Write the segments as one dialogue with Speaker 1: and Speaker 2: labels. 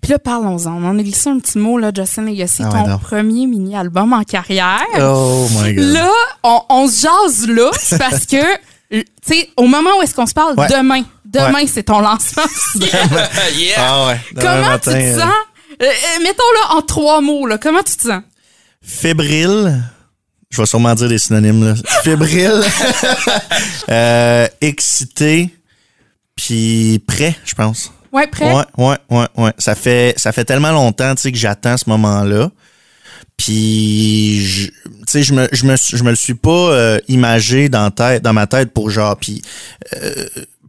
Speaker 1: Puis là, parlons-en. On en a glissé un petit mot, là, Justin Legacy,
Speaker 2: Ah ouais,
Speaker 1: ton premier mini-album en carrière.
Speaker 2: Oh my god.
Speaker 1: Là, on, on se jase là, parce que, tu sais, au moment où est-ce qu'on se parle,
Speaker 2: Ouais.
Speaker 1: demain, demain,
Speaker 2: Ouais.
Speaker 1: c'est ton lancement.
Speaker 3: yeah!
Speaker 2: Ah
Speaker 1: comment
Speaker 2: matin,
Speaker 1: tu te
Speaker 2: euh,
Speaker 1: sens? Euh, euh, Mettons-le en trois mots, là. Comment tu te sens?
Speaker 2: Fébrile. Je vais sûrement dire des synonymes, là. Fébrile. euh, excité. Puis prêt, je pense.
Speaker 1: Ouais, prêt?
Speaker 2: Ouais, ouais, ouais, ouais. Ça fait, ça fait tellement longtemps, tu sais, que j'attends ce moment-là. Puis, je- tu sais, je me, je me, je me le suis pas euh, imagé dans, tête, dans ma tête pour genre, puis euh,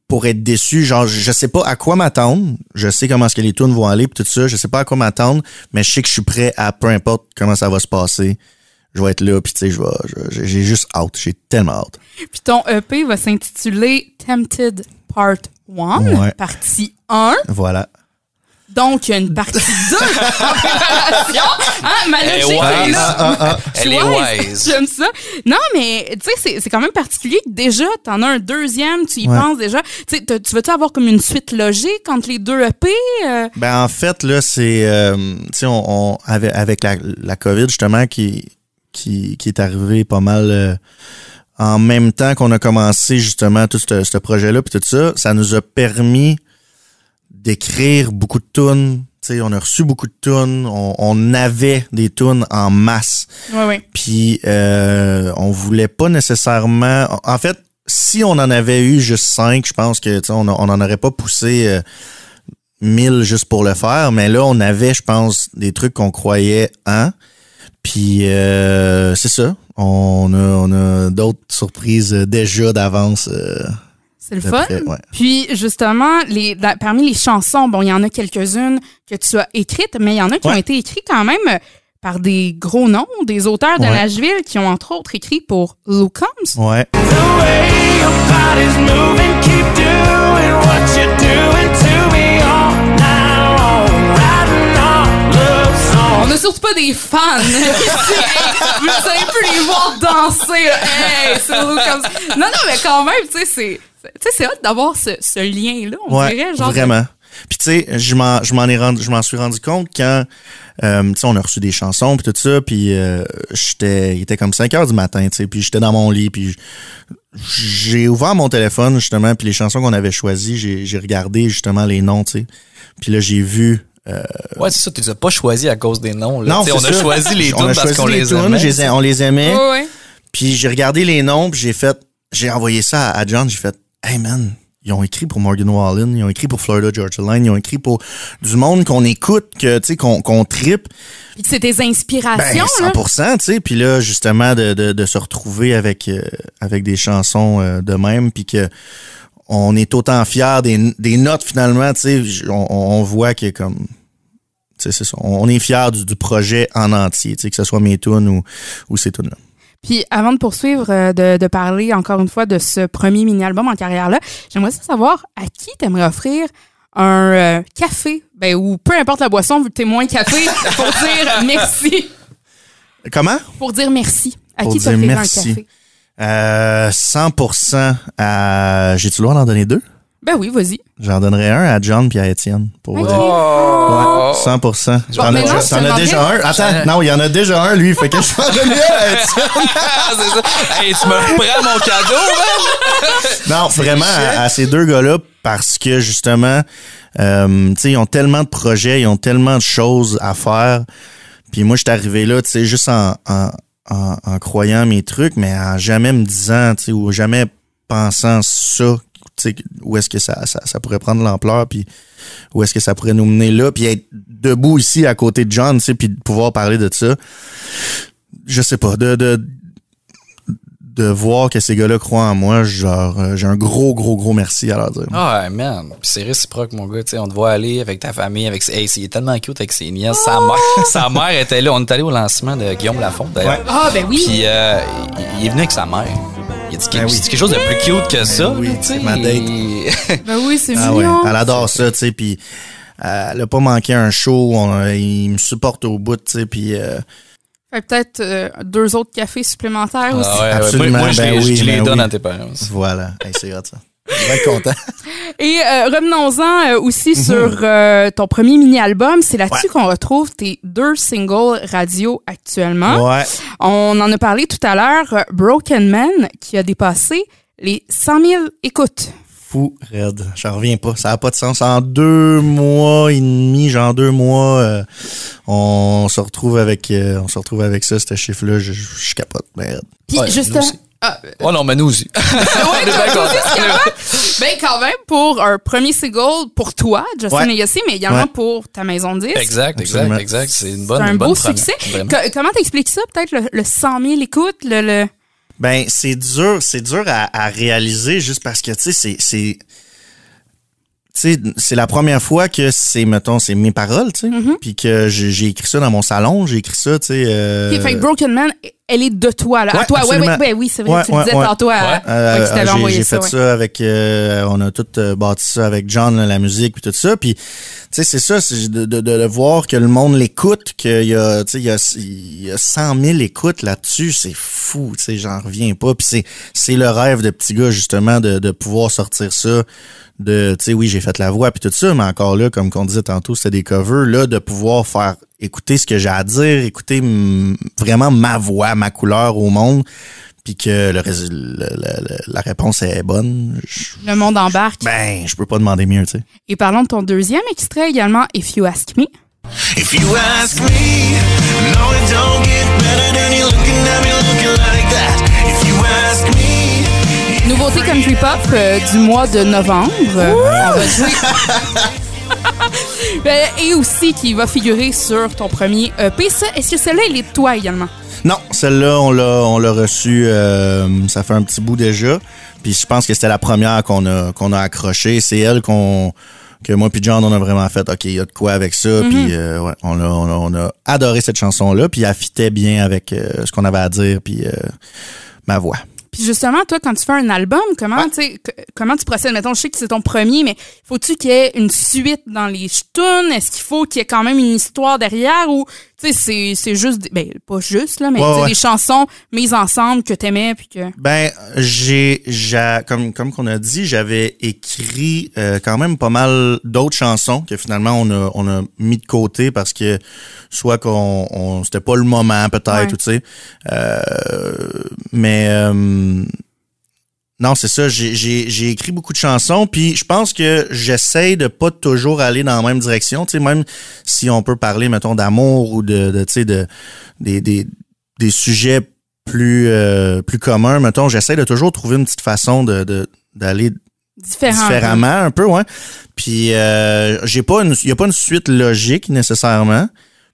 Speaker 2: pour être déçu, genre, je sais pas à quoi m'attendre. Je sais comment est-ce que les tunes vont aller, puis tout ça. Je sais pas à quoi m'attendre, mais je sais que je suis prêt à peu importe comment ça va se passer. Je vais être là, puis tu sais, je vais, je- j'ai juste hâte. J'ai tellement hâte.
Speaker 1: Puis ton EP va s'intituler Tempted Part 1,
Speaker 2: Ouais.
Speaker 1: partie 1.
Speaker 2: Voilà.
Speaker 1: Donc, il y a une partie 2 en préparation. Hein, ma logique est là.
Speaker 3: Elle est wise.
Speaker 1: J'aime ça. Non, mais tu sais, c'est- c'est quand même particulier que déjà, t'en as un deuxième, tu y
Speaker 2: Ouais.
Speaker 1: penses déjà. Tu veux-tu avoir comme une suite logique entre les deux EP? euh?
Speaker 2: Ben en fait là c'est euh, tu sais on, on- avec avec la, la Covid justement qui qui qui est arrivé pas mal euh, en même temps qu'on a commencé justement tout ce, ce projet-là puis tout ça, ça nous a permis d'écrire beaucoup de tunes. Tu sais, on a reçu beaucoup de tunes, on, on avait des tunes en masse.
Speaker 1: Ouais, ouais.
Speaker 2: Puis euh, on voulait pas nécessairement. En fait, si on en avait eu juste cinq, je pense que tu sais, on n'en aurait pas poussé euh, mille juste pour le faire. Mais là, on avait, je pense, des trucs qu'on croyait en. Puis euh, c'est ça. On a, on a d'autres surprises euh, déjà d'avance.
Speaker 1: C'est le fun.
Speaker 2: près, ouais.
Speaker 1: Puis justement, les, la- parmi les chansons, bon, il y en a quelques-unes que tu as écrites, mais il y en a qui ont été écrites quand même euh, par des gros noms, des auteurs de
Speaker 2: Ouais.
Speaker 1: Nashville qui ont entre autres écrit pour Lou Combs.
Speaker 2: Ouais.
Speaker 1: On n'a surtout pas des fans. vous allez plus les voir danser. Hey, c'est Lou Combs. Non, non, mais quand même, tu sais, c'est. C'est- Tu sais, c'est hot d'avoir ce, ce lien-là, on
Speaker 2: Ouais,
Speaker 1: dirait. Genre,
Speaker 2: vraiment. Puis tu sais, je m'en je m'en ai rendu je m'en suis rendu compte quand euh, tu sais on a reçu des chansons puis tout ça puis euh, j'étais il était comme 5 heures du matin, tu sais, puis j'étais dans mon lit puis j'ai ouvert mon téléphone justement puis les chansons qu'on avait choisies, j'ai j'ai regardé justement les noms, tu sais. Puis là j'ai vu euh,
Speaker 3: Ouais, c'est ça, tu les as pas choisis à cause des noms. Là.
Speaker 2: non,
Speaker 3: on
Speaker 2: c'est
Speaker 3: a
Speaker 2: ça.
Speaker 3: choisi les
Speaker 2: On
Speaker 3: tunes
Speaker 2: a
Speaker 3: parce
Speaker 2: choisi
Speaker 3: qu'on les,
Speaker 2: tunes,
Speaker 3: aimait.
Speaker 2: ai- on les aimait. Puis j'ai regardé les noms, puis j'ai fait, j'ai envoyé ça à, à John, j'ai fait, hey man, ils ont écrit pour Morgan Wallen, ils ont écrit pour Florida Georgia Line, ils ont écrit pour du monde qu'on écoute, que tu sais, qu'on qu'on tripe,
Speaker 1: Puis c'est tes
Speaker 2: ben
Speaker 1: inspirations, là.
Speaker 2: 100%, tu sais. Puis là, justement, de, de, de se retrouver avec euh, avec des chansons euh, de même, puis que on est autant fiers des, des notes finalement, tu sais, on, on voit que comme tu sais, c'est ça. On est fiers du, du projet en entier, tu sais, que ce soit mes tunes ou, ou ces tunes-là.
Speaker 1: Puis avant de poursuivre, euh, de, de parler encore une fois de ce premier mini-album en carrière-là, j'aimerais savoir à qui t'aimerais offrir un euh, café, ben, ou peu importe la boisson, vu que t'es moins café, pour dire merci.
Speaker 2: Comment?
Speaker 1: Pour dire merci. À
Speaker 2: Pour
Speaker 1: qui t'offrirais un café?
Speaker 2: Euh, 100% à... J'ai-tu le droit d'en donner deux?
Speaker 1: Ben oui, vas-y.
Speaker 2: J'en donnerais un à John puis à Étienne. Pour,
Speaker 1: Ok.
Speaker 2: euh,
Speaker 3: Oh.
Speaker 2: ouais, 100%. J'en ai, déjà- un? Attends, non, il y en a déjà un, lui. Fait que je vais en donner un à Étienne.
Speaker 3: C'est ça. Hey, tu me reprends mon cadeau, man?
Speaker 2: Non, vraiment à, à ces deux gars-là parce que justement, euh, tu sais, ils ont tellement de projets, ils ont tellement de choses à faire. Puis moi, je suis arrivé là, tu sais, juste en, en, en, en croyant mes trucs, mais en jamais me disant, tu sais, ou jamais pensant ça, où est-ce que ça, ça, ça pourrait prendre l'ampleur, puis où est-ce que ça pourrait nous mener là, puis être debout ici à côté de John, puis de pouvoir parler de ça. Je sais pas, de, de, de voir que ces gars-là croient en moi, genre, euh, j'ai un gros, gros, gros merci à leur dire.
Speaker 3: Ah, ouais, man. C'est réciproque, mon gars. Tu sais, on te voit aller avec ta famille, avec ses... Hey, c'est il est tellement cute avec ses nièces. Sa mère, sa mère était là. On est allé au lancement de Guillaume Lafont, d'ailleurs.
Speaker 2: Ouais.
Speaker 1: Ah, ben oui.
Speaker 3: Puis euh, il- il est venu avec sa mère. Il a
Speaker 2: Ben oui.
Speaker 3: c'est quelque chose de plus cute que ça.
Speaker 2: oui,
Speaker 3: sais.
Speaker 2: c'est ma date.
Speaker 1: Ben oui, c'est
Speaker 2: Ah ouais,
Speaker 1: mignon.
Speaker 2: elle adore ça, tu sais, puis euh, elle a pas manqué un show, on- il me supporte au bout, tu sais, puis euh,
Speaker 1: Fait peut-être euh, deux autres cafés supplémentaires aussi.
Speaker 3: Ah ouais, ouais.
Speaker 2: Absolument,
Speaker 3: Moi, moi, je,
Speaker 2: ben
Speaker 3: les-
Speaker 2: oui,
Speaker 3: je les
Speaker 2: ben
Speaker 3: donne
Speaker 2: oui.
Speaker 3: à tes parents aussi.
Speaker 2: voilà, Hey, c'est ça. Être content.
Speaker 1: Et euh, revenons-en euh, aussi sur euh, ton premier mini-album. C'est là-dessus
Speaker 2: Ouais.
Speaker 1: qu'on retrouve tes deux singles radio actuellement.
Speaker 2: Ouais.
Speaker 1: On en a parlé tout à l'heure. Broken Man, qui a dépassé les 100 000 écoutes.
Speaker 2: Fou, raide. J'en reviens pas. Ça n'a pas de sens. En deux mois et demi, genre deux mois, euh, on se retrouve avec, euh, on se retrouve avec ça, ce chiffre-là. Je, je, je capote. Ben, raide.
Speaker 1: Puis
Speaker 3: Ouais,
Speaker 1: juste... Ah,
Speaker 3: Oh non, mais nous aussi.
Speaker 1: ouais, ben quand même pour un premier single pour toi, Justin
Speaker 2: Ouais.
Speaker 1: Legacy, mais également
Speaker 2: Ouais.
Speaker 1: pour ta maison de disques.
Speaker 3: Exact,
Speaker 2: Absolument.
Speaker 3: exact, exact. C'est une bonne,
Speaker 1: un
Speaker 3: une bonne
Speaker 1: beau
Speaker 3: première,
Speaker 1: succès. comment t'expliques ça, peut-être, le, le 100 000 écoutes, le... le...
Speaker 2: Ben, c'est dur, c'est dur à, à réaliser juste parce que, tu sais, c'est, c'est, tu sais, c'est la première fois que c'est, mettons, c'est mes paroles, tu sais,
Speaker 1: Mm-hmm.
Speaker 2: puis que j'ai, écrit ça dans mon salon, j'ai écrit ça, tu sais. euh,
Speaker 1: fait que Broken Man, elle est de toi, là. à toi, ouais, ouais, ouais, oui, c'est vrai,
Speaker 2: Ouais,
Speaker 1: tu le
Speaker 2: ouais,
Speaker 1: disais
Speaker 2: ouais.
Speaker 1: tantôt à,
Speaker 3: Ouais.
Speaker 2: Euh, j'ai- fait
Speaker 1: ouais.
Speaker 2: ça avec euh, on a tout euh, bâti ça avec John là, la musique puis tout ça puis tu sais c'est ça c'est de, de, de, de voir que le monde l'écoute qu'il y a tu sais il y a il y a 100 000 écoutes là-dessus c'est fou tu sais j'en reviens pas puis c'est c'est le rêve de petit gars justement de, de pouvoir sortir ça de tu sais oui j'ai fait la voix puis tout ça mais encore là comme qu'on disait tantôt c'était des covers là de pouvoir faire écouter ce que j'ai à dire écouter vraiment ma voix ma couleur au monde puis que le, le- le- le- la réponse est bonne, je-
Speaker 1: Le monde embarque.
Speaker 2: ben, je peux pas demander mieux, tu sais.
Speaker 1: Et parlons de ton deuxième extrait également, If You Ask Me.
Speaker 4: If you ask me, no, it don't get better than you looking at me looking like that. If you ask me,
Speaker 1: Nouveauté country pop euh, du mois de novembre. Euh, on va jouer. Ben, Et aussi qui va figurer sur ton premier EP. Ça, Est-ce que celle-là, elle est de toi également?
Speaker 2: Non, celle-là, on l'a, on l'a reçue, euh, ça fait un petit bout déjà. Puis je pense que c'était la première qu'on a, qu'on a accrochée. C'est elle qu'on, que moi puis John, on a vraiment fait, OK, il y a de quoi avec ça. Puis euh, ouais, on a, on a, on a adoré cette chanson-là. Puis elle fitait bien avec euh, ce qu'on avait à dire, puis euh, ma voix.
Speaker 1: Puis justement, toi, quand tu fais un album, comment, tu sais, comment tu procèdes? Mettons, je sais que c'est ton premier, mais faut-tu qu'il y ait une suite dans les tunes? Est-ce qu'il faut qu'il y ait quand même une histoire derrière ou, tu sais, c'est, c'est juste, des- ben, pas juste, là, mais
Speaker 2: Ouais,
Speaker 1: tu sais,
Speaker 2: ouais.
Speaker 1: des chansons mises ensemble que t'aimais puis que...
Speaker 2: Ben, j'ai, j'ai comme comme qu'on a dit, j'avais écrit euh, quand même pas mal d'autres chansons que finalement on a on a mis de côté parce que soit qu'on on, c'était pas le moment peut-être
Speaker 1: Ouais.
Speaker 2: tu sais. Euh, mais euh, non, c'est ça. J'ai, écrit beaucoup de chansons, puis je pense que j'essaye de pas toujours aller dans la même direction. Tu sais, même si on peut parler, mettons, d'amour ou de, de tu sais, de des, des, des sujets plus euh, plus communs, mettons, j'essaie de toujours trouver une petite façon de de- d'aller
Speaker 1: Différent.
Speaker 2: différemment un peu, ouais. Puis euh, j'ai pas une, y a pas une suite logique nécessairement.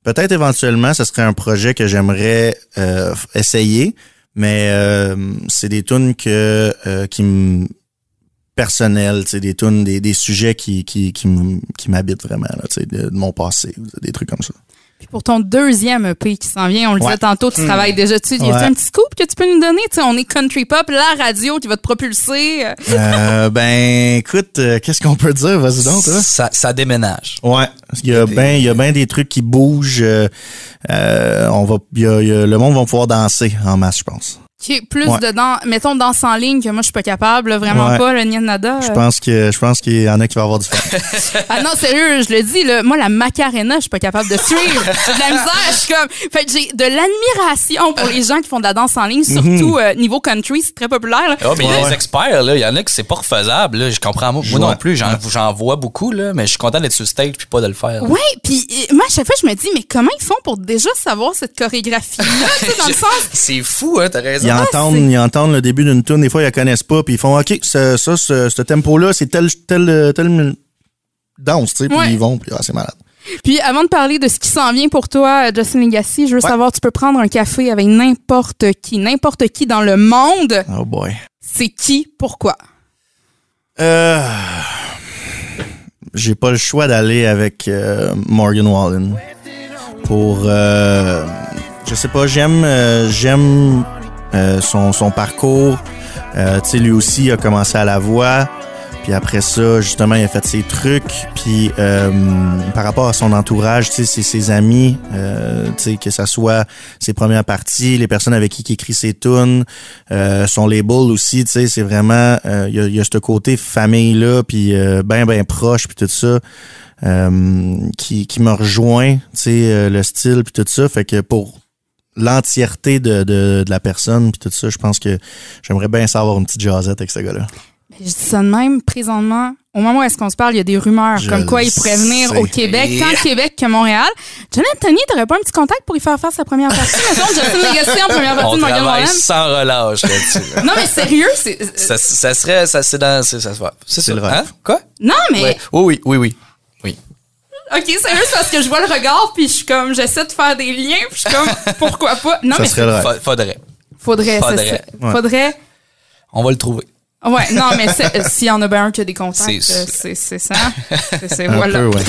Speaker 2: Peut-être éventuellement, ce serait un projet que j'aimerais euh, essayer, mais euh, c'est des tunes que euh, qui me personnels, c'est des tunes, des, des sujets qui qui qui m'habitent vraiment là, de mon passé, des trucs comme ça.
Speaker 1: Puis pour ton deuxième EP qui s'en vient, on le disait
Speaker 2: Ouais.
Speaker 1: tantôt, tu travailles déjà dessus. Y a-tu
Speaker 2: Ouais.
Speaker 1: un petit scoop que tu peux nous donner? Tu sais, on est country pop, la radio qui va te propulser. euh,
Speaker 2: ben écoute, euh, qu'est-ce qu'on peut dire, vas-y donc, toi.
Speaker 3: Ça, ça déménage.
Speaker 2: Ouais, il y a
Speaker 3: Des-
Speaker 2: ben il y a ben des trucs qui bougent. euh, on va, y a- y a- le monde va pouvoir danser en masse, je pense.
Speaker 1: Qui est plus
Speaker 2: Ouais.
Speaker 1: dedans, mettons, danse en ligne, que moi, je suis pas capable, là, vraiment
Speaker 2: Ouais.
Speaker 1: pas, le nada.
Speaker 2: Je pense que je pense qu'il y en a qui va avoir du fun.
Speaker 1: Ah non, sérieux, je le dis, là, moi, la macarena, je suis pas capable de suivre. J'ai de la misère, je suis comme... Fait que j'ai de l'admiration pour les gens qui font de la danse en ligne, surtout euh, niveau country, c'est très populaire. là.
Speaker 3: Ah, mais il y a
Speaker 2: Ouais.
Speaker 3: des experts, là. Il y en a qui c'est pas refaisable, là. Je comprends. Moi, moi non plus, j'en, j'en vois beaucoup, là. Mais je suis content d'être sur le stage puis pas de le faire.
Speaker 1: Ouais, puis euh, moi, à chaque fois, je me dis, mais comment ils font pour déjà savoir cette chorégraphie-là, tu sais, dans le sens...
Speaker 3: C'est fou, hein, t'as raison.
Speaker 2: Ils entendent, ils entendent le début d'une tune, des fois ils la connaissent pas, puis ils font OK, ça, ça ce, ce tempo-là, c'est tel tel tel danse, tu sais, puis ils vont, puis ah, c'est malade.
Speaker 1: Puis avant de parler de ce qui s'en vient pour toi, Justin Legacy, je veux
Speaker 2: Ouais.
Speaker 1: savoir, tu peux prendre un café avec n'importe qui, n'importe qui dans le monde.
Speaker 2: Oh boy.
Speaker 1: C'est qui, pourquoi?
Speaker 2: Euh, j'ai pas le choix d'aller avec euh, Morgan Wallen pour euh, je sais pas j'aime euh, j'aime euh, son, son parcours Euh, tu sais lui aussi a commencé à la voix Puis après ça, justement, il a fait ses trucs. Puis euh, par rapport à son entourage, tu sais, ses amis, euh, tu sais, que ça soit ses premières parties, les personnes avec qui il écrit ses tunes, euh, son label aussi, tu sais, c'est vraiment, euh, il y, a, y a ce côté famille-là, puis euh, ben, ben proche, puis tout ça. qui, qui me rejoint, tu sais, le style puis tout ça. Fait que pour l'entièreté de, de, de la personne puis tout ça, je pense que j'aimerais bien savoir une petite jasette avec ce gars-là.
Speaker 1: Je dis ça de même, présentement, au moment où est-ce qu'on se parle, il y a des rumeurs
Speaker 2: Je
Speaker 1: comme quoi il pourrait venir
Speaker 2: sais.
Speaker 1: au Québec, tant le Québec que Montréal. John Anthony, t'aurais pas un petit contact pour y faire faire sa première partie? Mettons, Justin Legacy en première partie
Speaker 3: On
Speaker 1: de Morgan
Speaker 3: travaille
Speaker 1: Wallen.
Speaker 3: sans relâche là-dessus. là.
Speaker 1: Non, mais sérieux, c'est...
Speaker 3: ça, ça serait, ça, c'est dans, c'est, ça se voit. C'est
Speaker 2: C'est
Speaker 3: ça.
Speaker 2: le rêve.
Speaker 3: Hein? Quoi?
Speaker 1: Non, mais...
Speaker 3: Ouais. Oui, oui, oui. Oui.
Speaker 1: OK, sérieux, c'est parce que je vois le regard, puis je suis comme... J'essaie de faire des liens, puis je suis comme... Pourquoi pas? Non,
Speaker 2: Ça
Speaker 1: mais
Speaker 2: serait le rêve.
Speaker 3: Fa- Faudrait.
Speaker 1: faudrait... ça
Speaker 3: Faudrait.
Speaker 2: Ouais.
Speaker 1: Faudrait...
Speaker 3: On va le trouver.
Speaker 1: Ouais, non, mais s'il y en a bien un qui a des contacts,
Speaker 3: C'est sûr.
Speaker 1: c'est c'est ça. C'est voilà.
Speaker 2: peu, ouais.